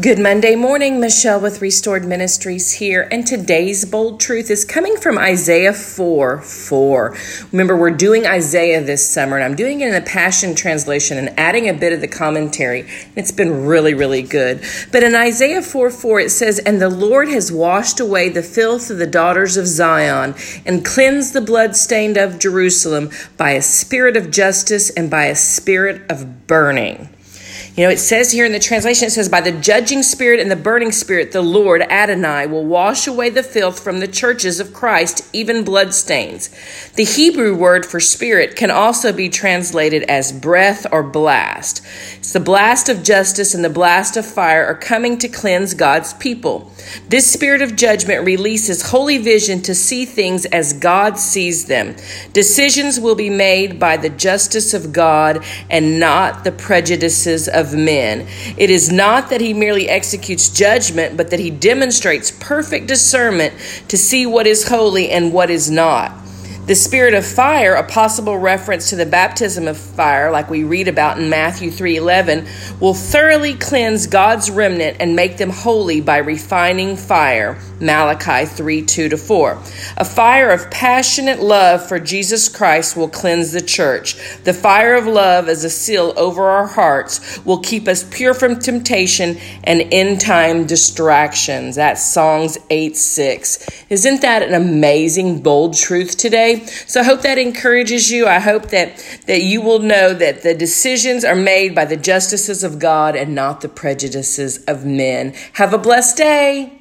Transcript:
Good Monday morning, Michelle with Restored Ministries here, and today's bold truth is coming from Isaiah 4 4. Remember, we're doing Isaiah this summer, and I'm doing it in the Passion Translation and adding a bit of the commentary. It's been really, really good. But in Isaiah 4 4, it says, And the Lord has washed away the filth of the daughters of Zion and cleansed the bloodstained of Jerusalem by a spirit of justice and by a spirit of burning. You know, it says here in the translation, it says, By the judging spirit and the burning spirit, the Lord, Adonai, will wash away the filth from the churches of Christ, even bloodstains. The Hebrew word for spirit can also be translated as breath or blast. It's the blast of justice and the blast of fire are coming to cleanse God's people. This spirit of judgment releases holy vision to see things as God sees them. Decisions will be made by the justice of God and not the prejudices of of men. It is not that he merely executes judgment, but that he demonstrates perfect discernment to see what is holy and what is not. The spirit of fire, a possible reference to the baptism of fire like we read about in Matthew 3:11, will thoroughly cleanse God's remnant and make them holy by refining fire. Malachi 3:2 to 4. A fire of passionate love for Jesus Christ will cleanse the church. The fire of love as a seal over our hearts will keep us pure from temptation and end-time distractions. That's Songs 8:6. Isn't that an amazing bold truth So I hope that encourages you. I hope that, that you will know that the decisions are made by the justices of God and not the prejudices of men. Have a blessed day.